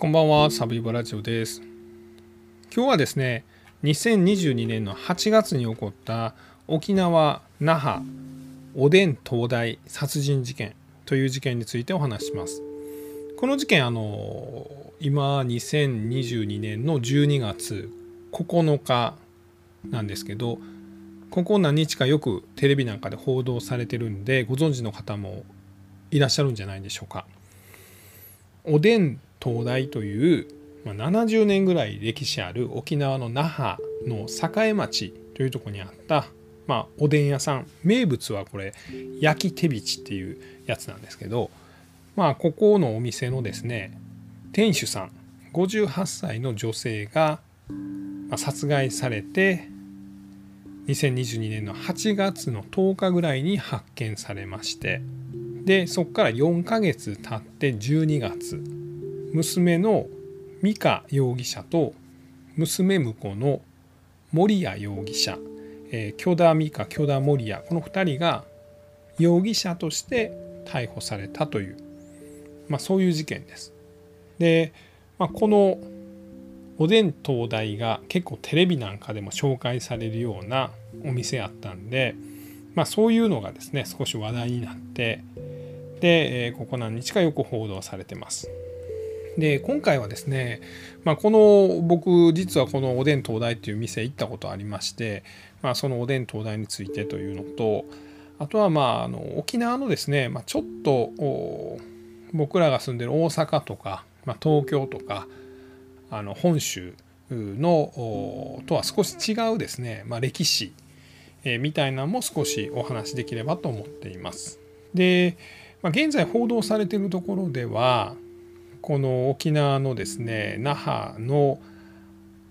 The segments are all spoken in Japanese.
こんばんは、サビブラジオです。今日はですね、2022年の8月に起こった沖縄・那覇おでん東大殺人事件という事件についてお話しします。この事件、あの、今2022年の12月9日なんですけど、ここ何日かよくテレビなんかで報道されてるんで、ご存知の方もいらっしゃるんじゃないでしょうか。おでん東大という、まあ、70年ぐらい歴史ある沖縄の那覇の栄町というところにあった、まあ、おでん屋さん名物はこれ焼き手びちっていうやつなんですけど、まあ、ここのお店のですね店主さん58歳の女性が、殺害されて2022年の8月の10日ぐらいに発見されましてでそこから4ヶ月経って12月。娘の美香容疑者と娘婿の守谷容疑者、えー、許田美香許田守谷この2人が容疑者として逮捕されたという、まあ、そういう事件です。で、まあ、このおでん東大が結構テレビなんかでも紹介されるようなお店やったんで、まあ、そういうのがですね少し話題になってで、えー、ここ何日かよく報道されてます。で今回はですね、まあ、この僕実はこのおでん東大っていう店行ったことありまして、まあ、そのおでん東大についてというのとあとはまああの沖縄のですね、まあ、ちょっと僕らが住んでる大阪とか、まあ、東京とかあの本州のとは少し違うですね、まあ、歴史、えー、みたいなのも少しお話しできればと思っています。で、まあ、現在報道されているところではこの沖縄のですね那覇の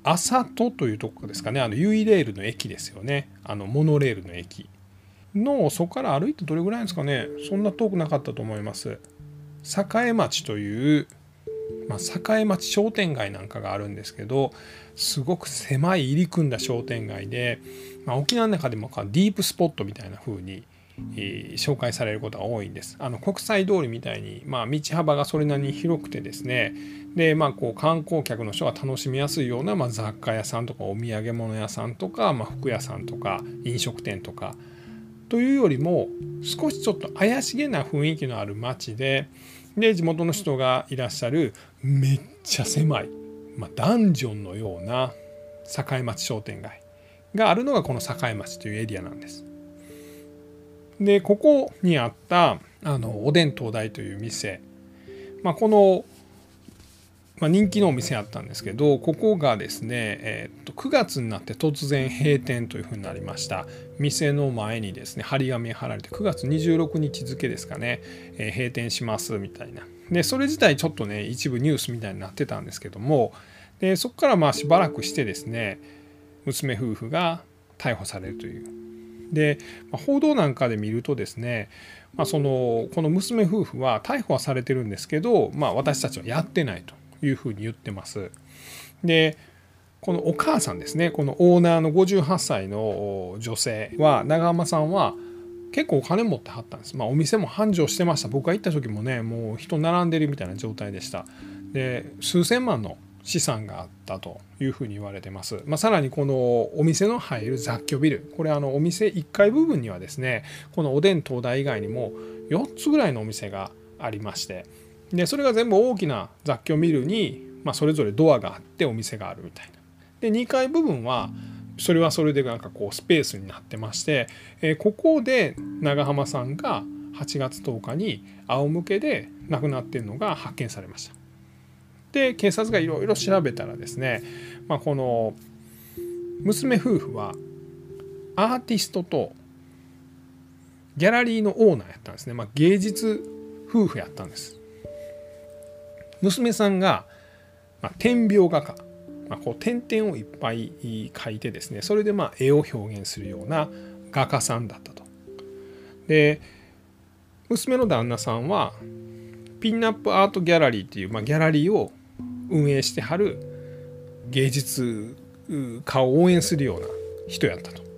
浅戸というとこですかね。あのユイレールの駅ですよね。あのモノレールの駅。のそこから歩いてどれぐらいですかね。そんな遠くなかったと思います。栄町という、まあ、栄町商店街なんかがあるんですけどすごく狭い入り組んだ商店街で、まあ、沖縄の中でもディープスポットみたいな風に、紹介されることが多いんです。あの国際通りみたいに、まあ、道幅がそれなりに広くてですねで、まあ、こう観光客の人が楽しみやすいような、まあ、雑貨屋さんとかお土産物屋さんとか、まあ、服屋さんとか飲食店とかというよりも少しちょっと怪しげな雰囲気のある街でで地元の人がいらっしゃるめっちゃ狭い、まあ、ダンジョンのような境町商店街があるのがこの境町というエリアなんです。でここにあったあのおでん東大という店、まあ、この、まあ、人気のお店あったんですけどここがですね、えー、と9月になって突然閉店というふうになりました。店の前にですね張り紙貼られて9月26日付ですかね、えー、閉店しますみたいな。でそれ自体ちょっとね一部ニュースみたいになってたんですけどもでそこからまあしばらくしてですね娘夫婦が逮捕されるというでま報道なんかで見るとですね、まあ、そのこの娘夫婦は逮捕はされてるんですけど、まあ、私たちはやってないというふうに言ってます。でこのお母さんですねこのオーナーの58歳の女性は長浜さんは結構お金持ってはったんです。まあ、お店も繁盛してました。僕が行った時もねもう人並んでるみたいな状態でした。で数千万の資産があったというふうに言われてます。まあ、さらにこのお店の入る雑居ビルこれあのお店1階部分にはですねこのおでん東大以外にも4つぐらいのお店がありましてでそれが全部大きな雑居ビルに、まあ、それぞれドアがあってお店があるみたいな。で2階部分はそれはそれでなんかこうスペースになってまして、えー、ここで長浜さんが8月10日に仰向けで亡くなってるのが発見されました。で警察がいろいろ調べたらですね、まあ、この娘夫婦はアーティストとギャラリーのオーナーやったんですね、まあ、芸術夫婦やったんです。娘さんが、まあ、点描画家、まあ、こう点々をいっぱい描いてですねそれでまあ絵を表現するような画家さんだったと。で娘の旦那さんはピンナップアートギャラリーっていう、まあ、ギャラリーを運営してはる芸術家を応援するような人やったと。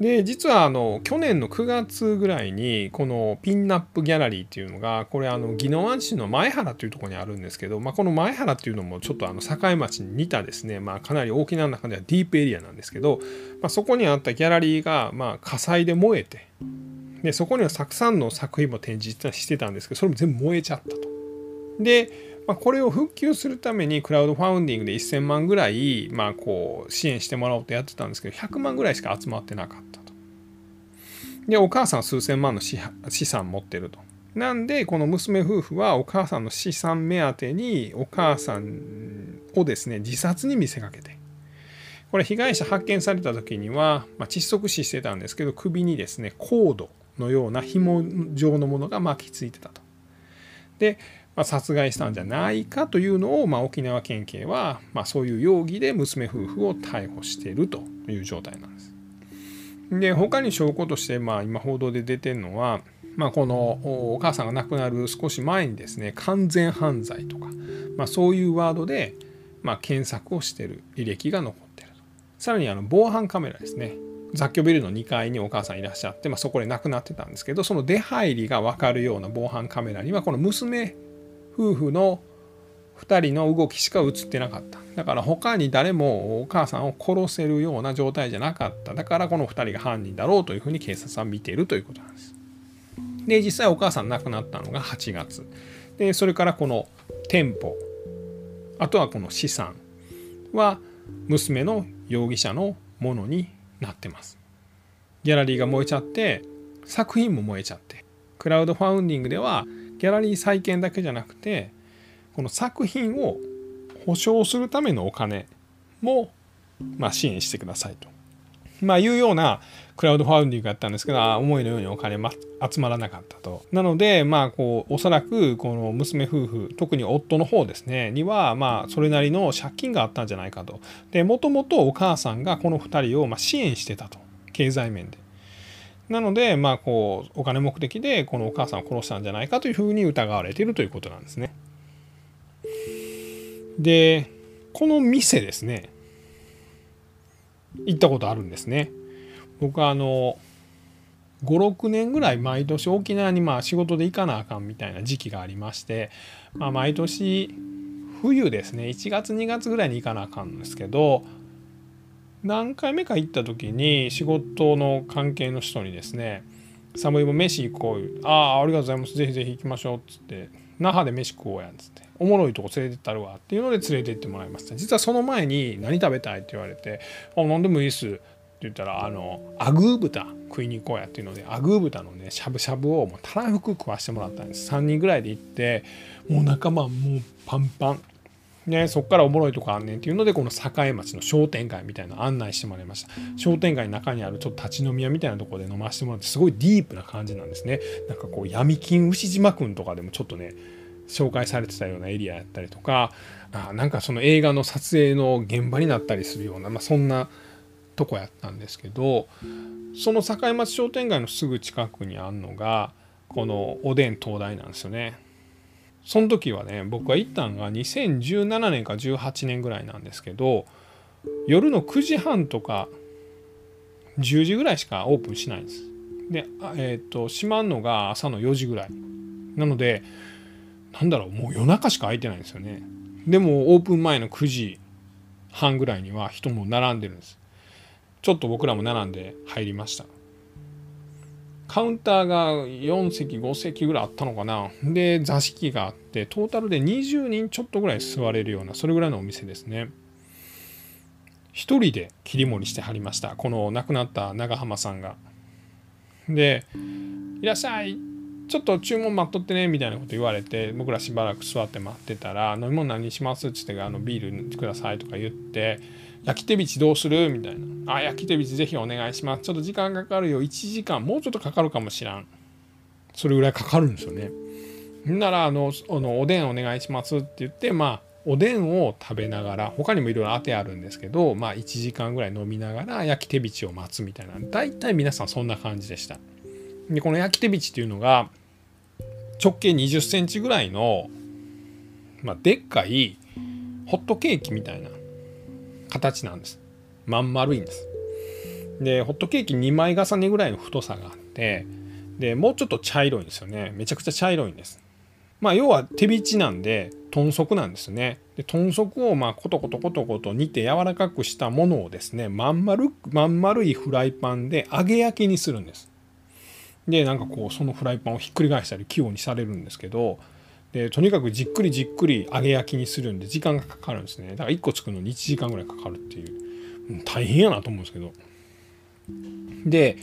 で実はあの去年の9月ぐらいにこのピンナップギャラリーっていうのがこれあの宜野湾市の前原っていうところにあるんですけど、まあ、この前原っていうのもちょっとあの境町に似たですね、まあ、かなり大きな中ではディープエリアなんですけど、まあ、そこにあったギャラリーがまあ火災で燃えてでそこにはたくさんの作品も展示してたんですけどそれも全部燃えちゃったと。でまあ、これを復旧するためにクラウドファウンディングで1000万ぐらい、まあ、こう支援してもらおうとやってたんですけど100万ぐらいしか集まってなかったと。でお母さんは数千万の資産持ってると。なんでこの娘夫婦はお母さんの資産目当てにお母さんをですね自殺に見せかけてこれ被害者発見された時には、まあ、窒息死してたんですけど首にですねコードのような紐状のものが巻きついてたと。でま、殺害したんじゃないかというのを、ま、沖縄県警は、ま、そういう容疑で娘夫婦を逮捕しているという状態なんです。で他に証拠として、まあ、今報道で出てるのは、まあ、このお母さんが亡くなる少し前にですね完全犯罪とか、まあ、そういうワードで、ま、検索をしてる履歴が残ってるとさらにあの防犯カメラですね雑居ビルの2階にお母さんいらっしゃって、ま、そこで亡くなってたんですけどその出入りが分かるような防犯カメラにはこの娘夫婦の2人の動きしか映ってなかった。だから他に誰もお母さんを殺せるような状態じゃなかった。だからこの2人が犯人だろうというふうに警察は見ているということなんです。で実際お母さん亡くなったのが8月。でそれからこの店舗。あとはこの資産は娘の容疑者のものになってます。ギャラリーが燃えちゃって作品も燃えちゃって。クラウドファウンディングではギャラリー再建だけじゃなくてこの作品を保証するためのお金も、まあ、支援してくださいと、まあ、いうようなクラウドファウンディングがあったんですけど思いのようにお金、ま、集まらなかったと。なのでまあこうおそらくこの娘夫婦特に夫の方ですねにはまあそれなりの借金があったんじゃないかと。でもともとお母さんがこの2人をま支援してたと。経済面で。なので、まあ、こうお金目的でこのお母さんを殺したんじゃないかというふうに疑われているということなんですね。でこの店ですね行ったことあるんですね。僕はあの56年ぐらい毎年沖縄にまあ仕事で行かなあかんみたいな時期がありまして、まあ、毎年冬ですね1月2月ぐらいに行かなあかんんですけど何回目か行った時に仕事の関係の人にですね「寒いも飯行こう」ああありがとうございます。ぜひぜひ行きましょう」っつって「那覇で飯食おうや」っつって「おもろいとこ連れてったるわ」っていうので連れて行ってもらいました。実はその前に「何食べたい?」って言われて「あ何でもいいっす」って言ったら「あのアグー豚食いに行こうや」っていうのでアグー豚のねしゃぶしゃぶをもうたらふく食わしてもらったんです。3人ぐらいで行ってもう仲間もうパンパン。ね、そこからおもろいとこあんねんっていうのでこの栄町の商店街みたいな案内してもらいました。商店街の中にあるちょっと立ち飲み屋みたいなとこで飲ませてもらってすごいディープな感じなんですね。なんかこう闇金牛島くんとかでもちょっとね紹介されてたようなエリアやったりとかあなんかその映画の撮影の現場になったりするような、まあ、そんなとこやったんですけどその境町商店街のすぐ近くにあるのがこのおでん東大なんですよね。その時はね僕が行ったんが2017年か18年ぐらいなんですけど夜の9時半とか10時ぐらいしかオープンしないんです。で、えっ、ー、と閉まるのが朝の4時ぐらい。なのでなんだろうもう夜中しか空いてないんですよね。でもオープン前の9時半ぐらいには人も並んでるんです。ちょっと僕らも並んで入りました。カウンターが4席5席ぐらいあったのかな。で座敷があってトータルで20人ちょっとぐらい座れるようなそれぐらいのお店ですね。一人で切り盛りしてはりました。この亡くなった長浜さんが。で「いらっしゃい。ちょっと注文待っとってね」みたいなこと言われて僕らしばらく座って待ってたら「飲み物何にします?」っつってあのビールくださいとか言って焼き手びちどうする？みたいな。あ、焼き手びちぜひお願いします。ちょっと時間かかるよ。1時間、もうちょっとかかるかもしらん。それぐらいかかるんですよね。なら、あの、あのおでんお願いしますって言って、まあ、おでんを食べながら、他にもいろいろ当てあるんですけど、まあ、1時間ぐらい飲みながら焼き手びちを待つみたいな。大体皆さんそんな感じでした。で、この焼き手びちっていうのが、直径20センチぐらいの、まあ、でっかいホットケーキみたいな形なんです。まん丸いんです。でホットケーキ2枚重ねぐらいの太さがあってでもうちょっと茶色いんですよねめちゃくちゃ茶色いんですまあ要は手びちなんで豚足なんですねで豚足をまあコトコトコトコト煮て柔らかくしたものをですねまん丸まん丸いフライパンで揚げ焼きにするんですでなんかこうそのフライパンをひっくり返したり器用にされるんですけどでとにかくじっくりじっくり揚げ焼きにするんで時間がかかるんですね。だから1個作るのに1時間ぐらいかかるっていう。大変やなと思うんですけど。で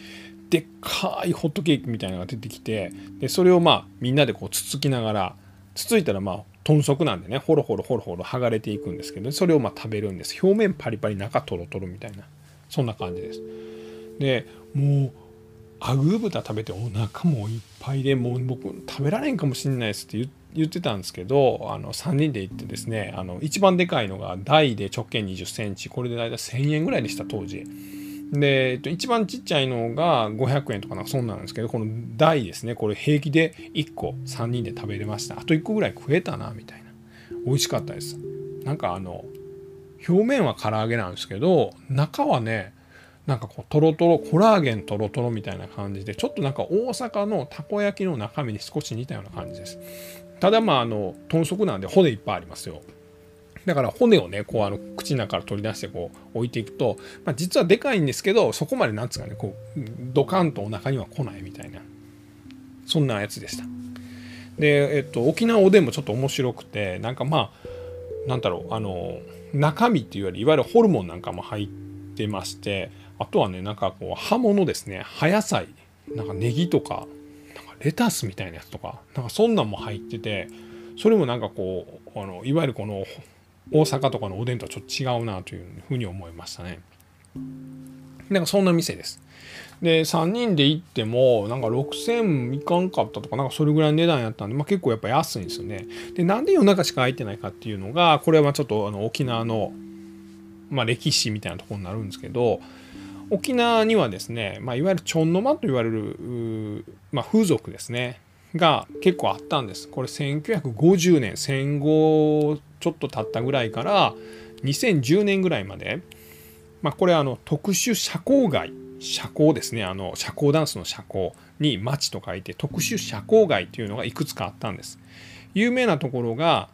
でっかいホットケーキみたいなのが出てきてでそれをまあみんなでこうつつきながらつついたらまあ豚足なんでねホロホロホロホロ剥がれていくんですけどそれをまあ食べるんです。表面パリパリ中トロトロみたいな。そんな感じです。でもうアグー豚食べてお腹もいっぱいでもう僕食べられんかもしんないですって言って言ってたんですけどあの3人で行ってですねあの一番でかいのが大で直径2 0センチこれで大体1000円ぐらいでした当時。で、えっと、一番ちっちゃいのが500円とかなんかそんなんですけどこの大ですねこれ平気で1個3人で食べれました。あと1個ぐらい食えたなみたいな。美味しかったです。なんかあの表面は唐揚げなんですけど中はねなんかこうトロトロコラーゲントロトロみたいな感じでちょっとなんか大阪のたこ焼きの中身に少し似たような感じです。ただまああの豚足なんで骨いっぱいありますよ。だから骨をねこうあの口の中から取り出してこう置いていくと、まあ、実はでかいんですけどそこまでなんつうかねこうドカンとお腹には来ないみたいなそんなやつでした。で、えっと、沖縄おでんもちょっと面白くてなんかまあなんだろうあの中身っていうよりいわゆるホルモンなんかも入ってましてあとはねなんかこう葉物ですね。葉野菜。なんかネギとか。なんかレタスみたいなやつとかなんかそんなんも入っててそれもなんかこうあのいわゆるこの大阪とかのおでんとはちょっと違うなというふうに思いましたね。なんかそんな店です。で3人で行ってもなんか6000いかんかったとかなんかそれぐらいの値段やったんで、まあ、結構やっぱ安いんですよね。でなんで夜中しか空いてないかっていうのがこれはちょっとあの沖縄の、まあ、歴史みたいなところになるんですけど沖縄にはですね、まあ、いわゆるチョンノマと言われる、まあ、風俗ですねが結構あったんです。これ1950年戦後ちょっと経ったぐらいから2010年ぐらいまで、まあ、これあの特殊社交街社交ですねあの社交ダンスの社交に町と書いて特殊社交街っていうのがいくつかあったんです。有名なところが、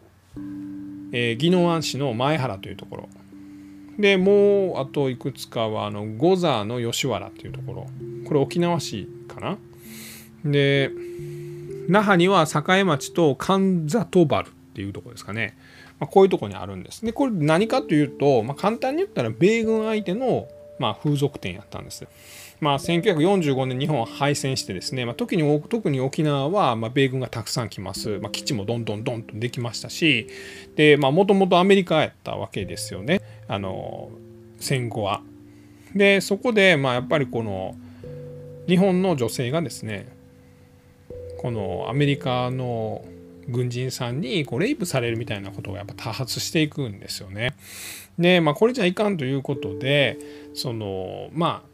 えー、宜野湾市の前原というところでもうあといくつかはあの五座の吉原っていうところこれ沖縄市かな？で那覇には栄町と神里原っていうところですかねまあ、こういうとこにあるんです。でこれ何かというと、まあ、簡単に言ったら米軍相手の、まあ、風俗店やったんです。まあ、1945年日本は敗戦してですね、まあ、時に特に沖縄はま米軍がたくさん来ます、まあ、基地もどんどんどんとできましたしもともとアメリカやったわけですよねあの戦後は。でそこでまあやっぱりこの日本の女性がですねこのアメリカの軍人さんにこうレイプされるみたいなことがやっぱ多発していくんですよね。でまあこれじゃいかんということでそのまあ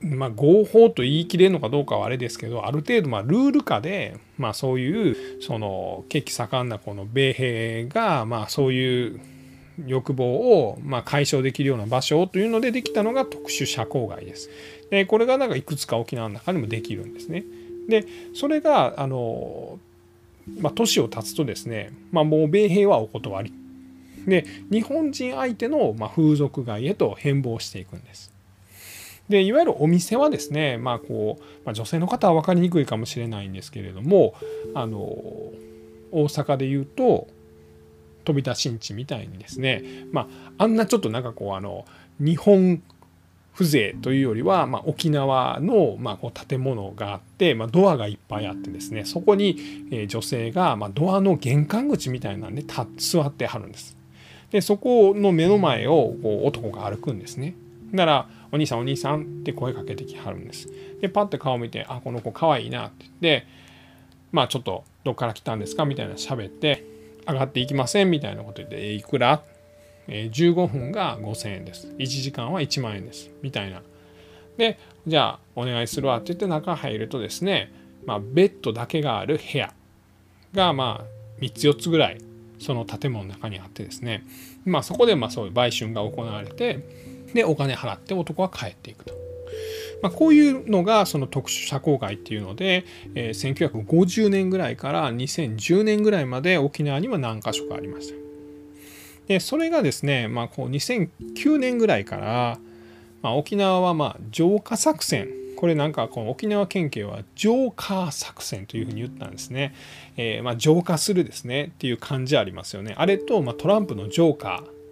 まあ、合法と言い切れるのかどうかはあれですけどある程度まルール下で、まあ、そういうその血気盛んなこの米兵がまあそういう欲望をま解消できるような場所というのでできたのが特殊社交外です。でこれがなんかいくつか沖縄の中にもできるんですね。でそれがあのまあ、年を経つとですね、まあ、もう米兵はお断りで日本人相手のま風俗街へと変貌していくんです。でいわゆるお店はですね、まあこうまあ、女性の方は分かりにくいかもしれないんですけれどもあの大阪で言うと飛び出しんちみたいにですね、まあ、あんなちょっとなんかこうあの日本風情というよりは、まあ、沖縄の、まあ、こう建物があって、まあ、ドアがいっぱいあってですねそこに、え女性が、まドアの玄関口みたいなんで座ってはるんです。でそこの目の前をこう男が歩くんですね。だから「お兄さんお兄さん」って声かけてきはるんです。でパッて顔見て「あこの子かわいいな」って言って「まあちょっとどっから来たんですか?」みたいな喋って「上がっていきません」みたいなこと言って「いくら?」え15分が5000円です。1時間は1万円です。みたいな。で、じゃあお願いするわって言って中入るとですね、まあ、ベッドだけがある部屋がまあ3つ4つぐらいその建物の中にあってですね、まあそこでまあそういう売春が行われて、で、お金払って男は帰っていくと。まあ、こういうのがその特殊社交界っていうので、えー、1950年ぐらいから2010年ぐらいまで沖縄には何か所かありました。でそれがですね、まあ、こう2009年ぐらいから、まあ、沖縄はまあ浄化作戦これなんかこの沖縄県警は浄化作戦というふうに言ったんですね。えー、まあ浄化するですねっていう感じありますよね。あれとまあトランプのジョーカー、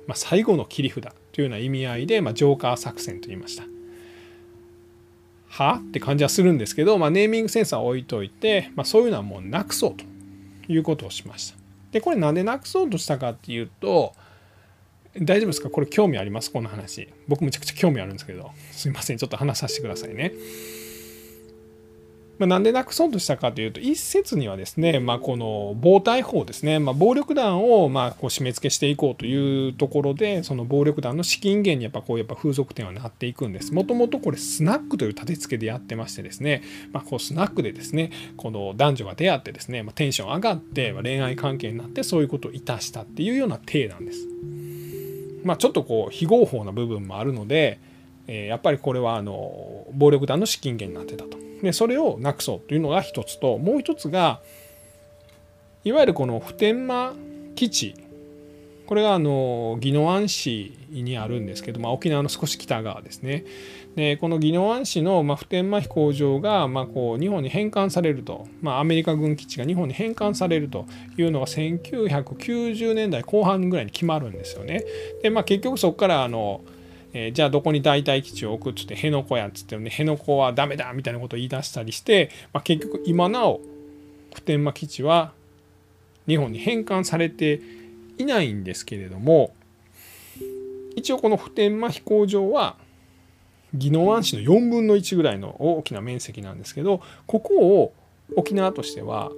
まあ、最後の切り札というような意味合いで、まあ、ジョーカー作戦と言いました。は？って感じはするんですけど、まあ、ネーミングセンサーを置いといて、まあ、そういうのはもうなくそうということをしました。でこれなんでなくそうとしたかっていうと大丈夫ですか？これ興味あります？この話。僕むちゃくちゃ興味あるんですけど、すいません。ちょっと話させてくださいね。まあ、なんでなくそうとしたかというと、一説にはですね、まあ、この暴対法ですね、まあ、暴力団をまあこう締め付けしていこうというところで、その暴力団の資金源にやっぱこうやっぱ風俗店はなっていくんです。もともとこれスナックという立て付けでやってましてですね、まあ、こうスナックでですね、この男女が出会ってですね、まあ、テンション上がって恋愛関係になってそういうことをいたしたっていうような体なんです。まあ、ちょっとこう非合法な部分もあるので、えー、やっぱりこれはあの暴力団の資金源になってたと。でそれをなくそうというのが一つともう一つがいわゆるこの普天間基地これがあの宜野湾市にあるんですけど、まあ、沖縄の少し北側ですね。でこの宜野湾市の、ま、普天間飛行場が、ま、こう日本に返還されると、まあ、アメリカ軍基地が日本に返還されるというのが1990年代後半ぐらいに決まるんですよね。で、まあ、結局そこからあの、えー、じゃあどこに代替基地を置くっつって辺野古やっつってね辺野古はダメだみたいなことを言い出したりして、まあ、結局今なお普天間基地は日本に返還されていないんですけれども一応この普天間飛行場は宜野湾市の4分の1ぐらいの大きな面積なんですけどここを沖縄としては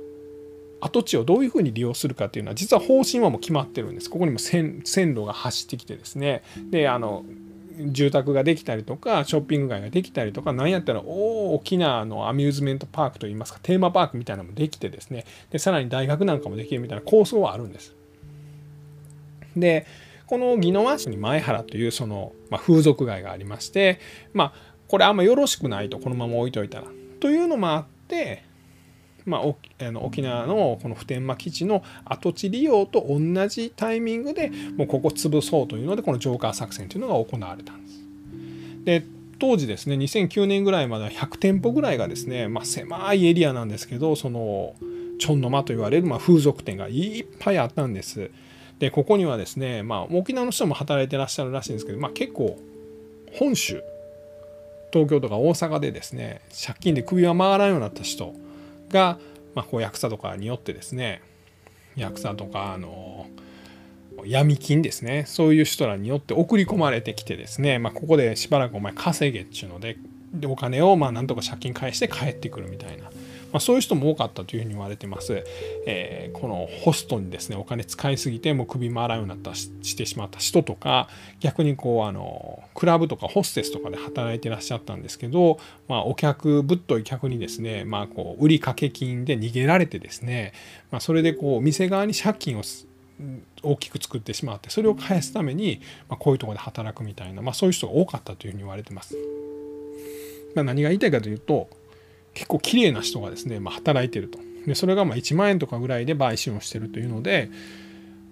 跡地をどういうふうに利用するかっていうのは実は方針はもう決まってるんです。ここにも線路が走ってきてですねであの住宅ができたりとかショッピング街ができたりとか何やったら大きなあのアミューズメントパークといいますかテーマパークみたいなのもできてですねでさらに大学なんかもできるみたいな構想はあるんです。でこの宜野湾市に前原というその、まあ、風俗街がありまして、まあ、これあんまよろしくないとこのまま置いといたら。というのもあって、まあ、あの沖縄のこの普天間基地の跡地利用と同じタイミングでもうここ潰そうというのでこのジョーカー作戦というのが行われたんです。で当時ですね2009年ぐらいまでは100店舗ぐらいがですね、まあ、狭いエリアなんですけどそのチョンの間と言われるまあ風俗店がいっぱいあったんです。でここにはですね、まあ、沖縄の人も働いてらっしゃるらしいんですけど、まあ、結構本州東京とか大阪でですね借金で首が回らんようになった人が、まあ、こうヤクザとかによってですねヤクザとかあの闇金ですね。そういう人らによって送り込まれてきてですね、まあ、ここでしばらくお前稼げっちゅうのででお金をまあなんとか借金返して帰ってくるみたいな。まあ、そういう人も多かったというふうに言われてます。えー、このホストにですねお金使いすぎてもう首回らんようになったしてしまった人とか逆にこうあのクラブとかホステスとかで働いてらっしゃったんですけど、まあ、お客ぶっとい客にですね、まあ、こう売掛金で逃げられてですね、まあ、それでこう店側に借金を大きく作ってしまってそれを返すために、まあ、こういうところで働くみたいな、まあ、そういう人が多かったというふうに言われてます。ま、何が言いたいかというと結構綺麗な人がですね、まあ、働いてると。でそれがま1万円とかぐらいで売春をしてるというので、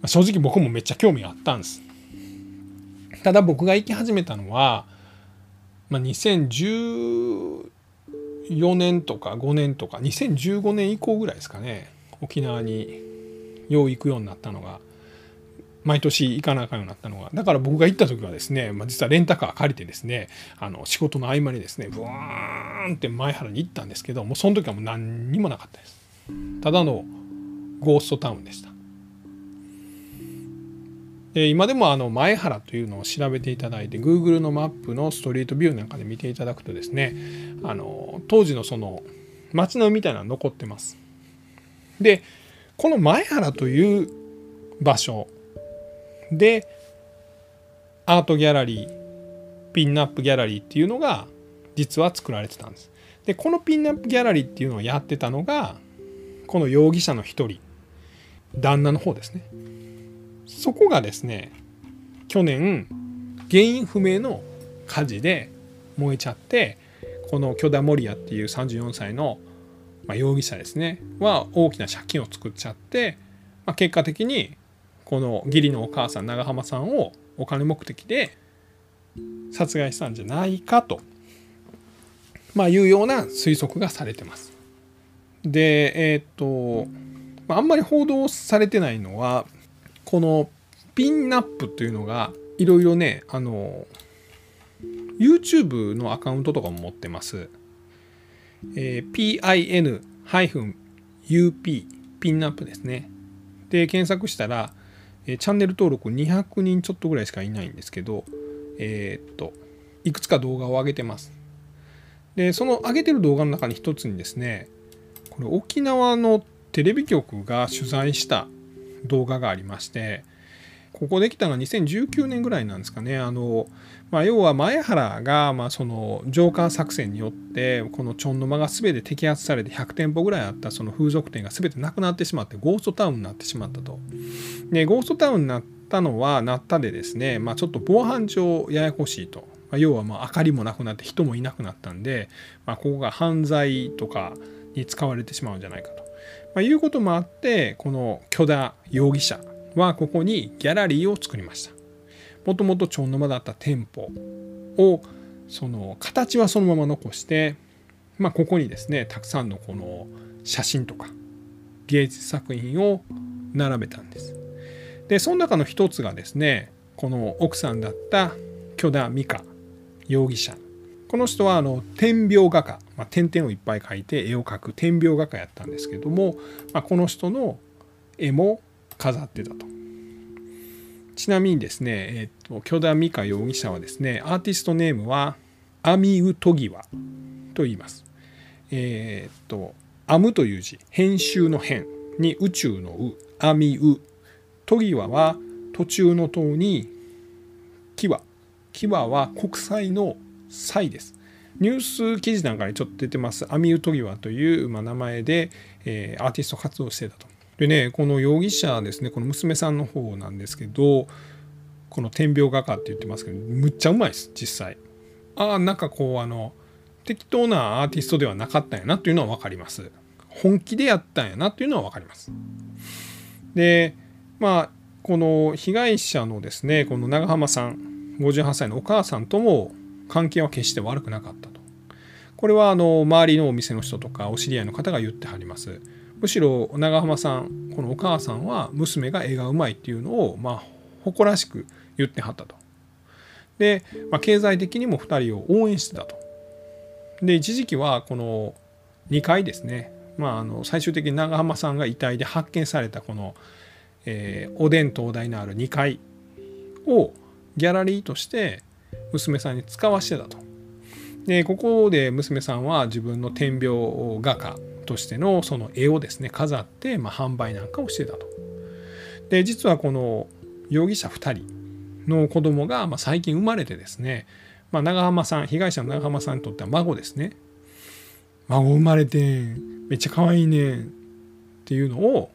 まあ、正直僕もめっちゃ興味があったんです。ただ僕が行き始めたのは、まあ、2014年とか5年とか2015年以降ぐらいですかね沖縄によう行くようになったのが。毎年行かなあかんようになったのが。だから僕が行った時はですね、まあ、実はレンタカー借りてですねあの仕事の合間にですねブワーンって前原に行ったんですけどもうその時はもう何にもなかったです。ただのゴーストタウンでした。で今でもあの前原というのを調べていただいて Google のマップのストリートビューなんかで見ていただくとですねあの当時のその街並みみたいなの残ってます。でこの前原という場所でアートギャラリーピンナップギャラリーっていうのが実は作られてたんです。でこのピンナップギャラリーっていうのをやってたのがこの容疑者の一人旦那の方ですね。そこがですね去年原因不明の火事で燃えちゃってこの許田守也っていう34歳の、ま、容疑者ですねは大きな借金を作っちゃって、まあ、結果的にこの義理のお母さん長浜さんをお金目的で殺害したんじゃないかと、まあ、いうような推測がされてます。でえっ、とあんまり報道されてないのはこのピンナップというのがいろいろねあの YouTube のアカウントとかも持ってます。えー、pin-up ピンナップですね。で検索したら、え、チャンネル登録200人ちょっとぐらいしかいないんですけどえー、っといくつか動画を上げてます。でその上げてる動画の中に一つにですねこれ沖縄のテレビ局が取材した動画がありましてここできたのは2019年ぐらいなんですかね。あのまあ、要は前原が、まあ、そのジョーカー作戦によってこのチョンの間が全て摘発されて100店舗ぐらいあったその風俗店が全てなくなってしまってゴーストタウンになってしまったと。でゴーストタウンになったのはなったでですね、まあ、ちょっと防犯上ややこしいと。まあ、要はまあ明かりもなくなって人もいなくなったんで、まあ、ここが犯罪とかに使われてしまうんじゃないかと、まあ、いうこともあってこの許田容疑者はここにギャラリーを作りました。もともと町の間だった店舗をその形はそのまま残して、まあ、ここにですねたくさんのこの写真とか芸術作品を並べたんです。でその中の一つがですねこの奥さんだった許田美香容疑者。この人はあの点描画家、まあ、点々をいっぱい描いて絵を描く点描画家やったんですけども、まあ、この人の絵も飾ってたと。ちなみにですね、えっ、と、許田美香容疑者はですね、アーティストネームはアミウトギワと言います。えっ、と、アムという字、編集の編に宇宙のう、アミウ。トギワは途中の塔にキワ。キワは国際の際です。ニュース記事なんかにちょっと出てます、アミウトギワという、ま名前で、えー、アーティスト活動してたと。でねこの容疑者ですねこの娘さんの方なんですけどこの点描画家って言ってますけどむっちゃうまいです実際。ああなんかこうあの適当なアーティストではなかったんやなっていうのは分かります。本気でやったんやなっていうのは分かります。でまあこの被害者のですねこの長浜さん58歳のお母さんとも関係は決して悪くなかったと。これはあの周りのお店の人とかお知り合いの方が言ってはります。むしろ長浜さんこのお母さんは娘が絵がうまいっていうのをまあ誇らしく言ってはったと。で、まあ、経済的にも2人を応援してたと。で一時期はこの2階ですね、まあ、あの最終的に長浜さんが遺体で発見されたこの、えー、おでん東大のある2階をギャラリーとして娘さんに使わしてたと。でここで娘さんは自分の点描画家としてのその絵をですね飾って、まあ、販売なんかをしてたと。で実はこの容疑者2人の子供がま最近生まれてですね、まあ、長浜さん被害者の長浜さんにとっては孫ですね孫生まれてんめっちゃ可愛いねんっていうのを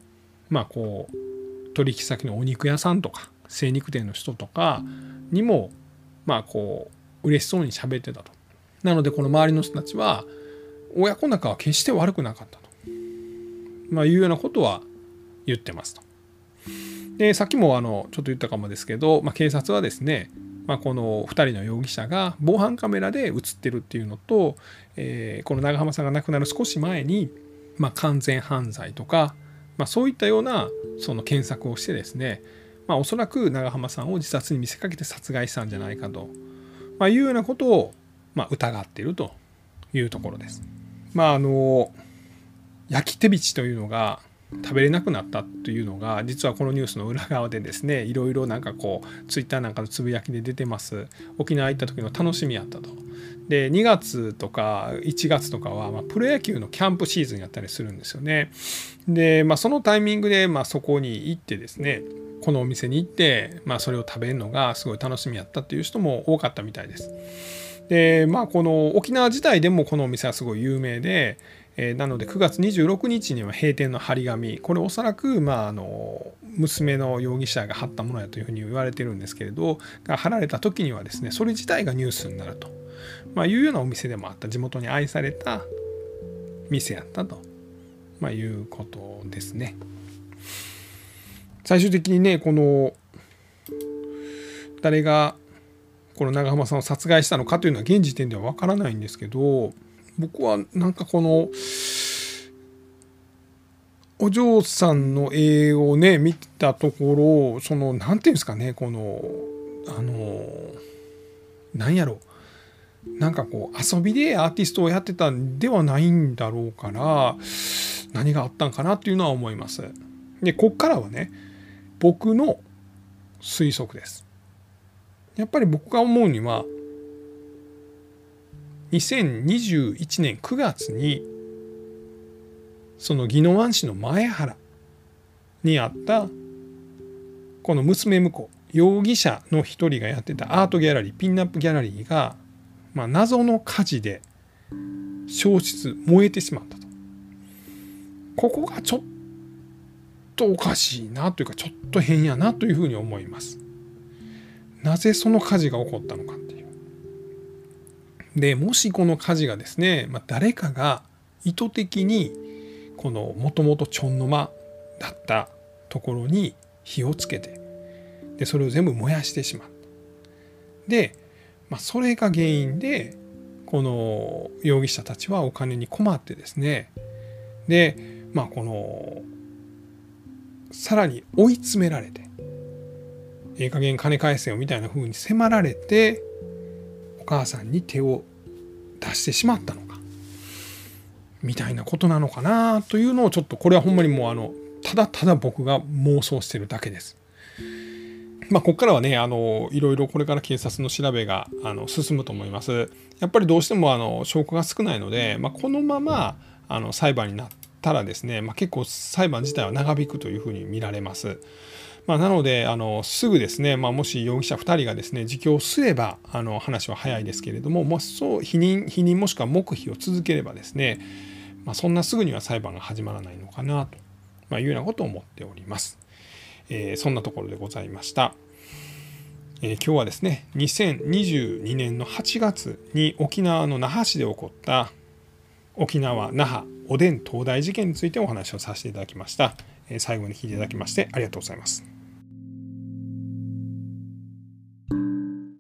まあこう取引先のお肉屋さんとか精肉店の人とかにもまあこう嬉しそうに喋ってたと。なのでこの周りの人たちは親子仲は決して悪くなかったと、まあ、いうようなことは言ってますと。でさっきもあのちょっと言ったかもですけど、まあ、警察はですね、まあ、この2人の容疑者が防犯カメラで映ってるっていうのと、えー、この長浜さんが亡くなる少し前に、まあ、完全犯罪とか、まあ、そういったようなその検索をしてですね、まあ、おそらく長浜さんを自殺に見せかけて殺害したんじゃないかと、ま、いうようなことを、ま、疑っているというところです。まああの焼き手びちというのが食べれなくなったというのが実はこのニュースの裏側でですねいろいろなんかこうツイッターなんかのつぶやきで出てます。沖縄行った時の楽しみやったと。で2月とか1月とかは、ま、プロ野球のキャンプシーズンやったりするんですよね。で、まあ、そのタイミングで、まあ、そこに行ってですねこのお店に行って、まあ、それを食べるのがすごい楽しみやったっていう人も多かったみたいです。でまあこの沖縄自体でもこのお店はすごい有名で、えー、なので9月26日には閉店の張り紙これおそらくまああの娘の容疑者が貼ったものやというふうに言われてるんですけれどが貼られた時にはですねそれ自体がニュースになると。まあ、いうようなお店でもあった地元に愛された店やったと、まあ、いうことですね。最終的にねこの誰がこの長浜さんを殺害したのかというのは現時点では分からないんですけど僕はなんかこのお嬢さんの絵をね見たところその何て言うんですかねこのあの何やろなんかこう遊びでアーティストをやってたんではないんだろうから何があったんかなっていうのは思います。でこっからはね僕の推測です。やっぱり僕が思うには2021年9月にその宜野湾市の前原にあったこの娘婿容疑者の一人がやってたアートギャラリーピンナップギャラリーが、まあ、謎の火事で焼失燃えてしまったと。ここがちょっとおかしいなというかちょっと変やなというふうに思います。なぜその火事が起こったのかっていう。でもしこの火事がですね、まあ、誰かが意図的にこのもともとちょんの間だったところに火をつけてでそれを全部燃やしてしまった。で、まあ、それが原因でこの容疑者たちはお金に困ってですねでまあこのさらに追い詰められてええ加減金返せよみたいな風に迫られてお母さんに手を出してしまったのかみたいなことなのかなというのをちょっとこれはほんまにもうあのただただ僕が妄想してるだけです。まあ、ここからはねあのいろいろこれから警察の調べがあの進むと思います。やっぱりどうしてもあの証拠が少ないので、まあ、このままあの裁判になったらですね、まあ、結構裁判自体は長引くというふうに見られます。まあ、なのであのすぐですね、まあ、もし容疑者2人がですね自供すればあの話は早いですけれどももしそう否認否認もしくは黙秘を続ければですね、まあ、そんなすぐには裁判が始まらないのかなと、まいうようなことを思っております。えー、そんなところでございました。えー、今日はですね2022年の8月に沖縄の那覇市で起こった沖縄那覇おでん東大事件についてお話をさせていただきました。最後に聞いていただきましてありがとうございます。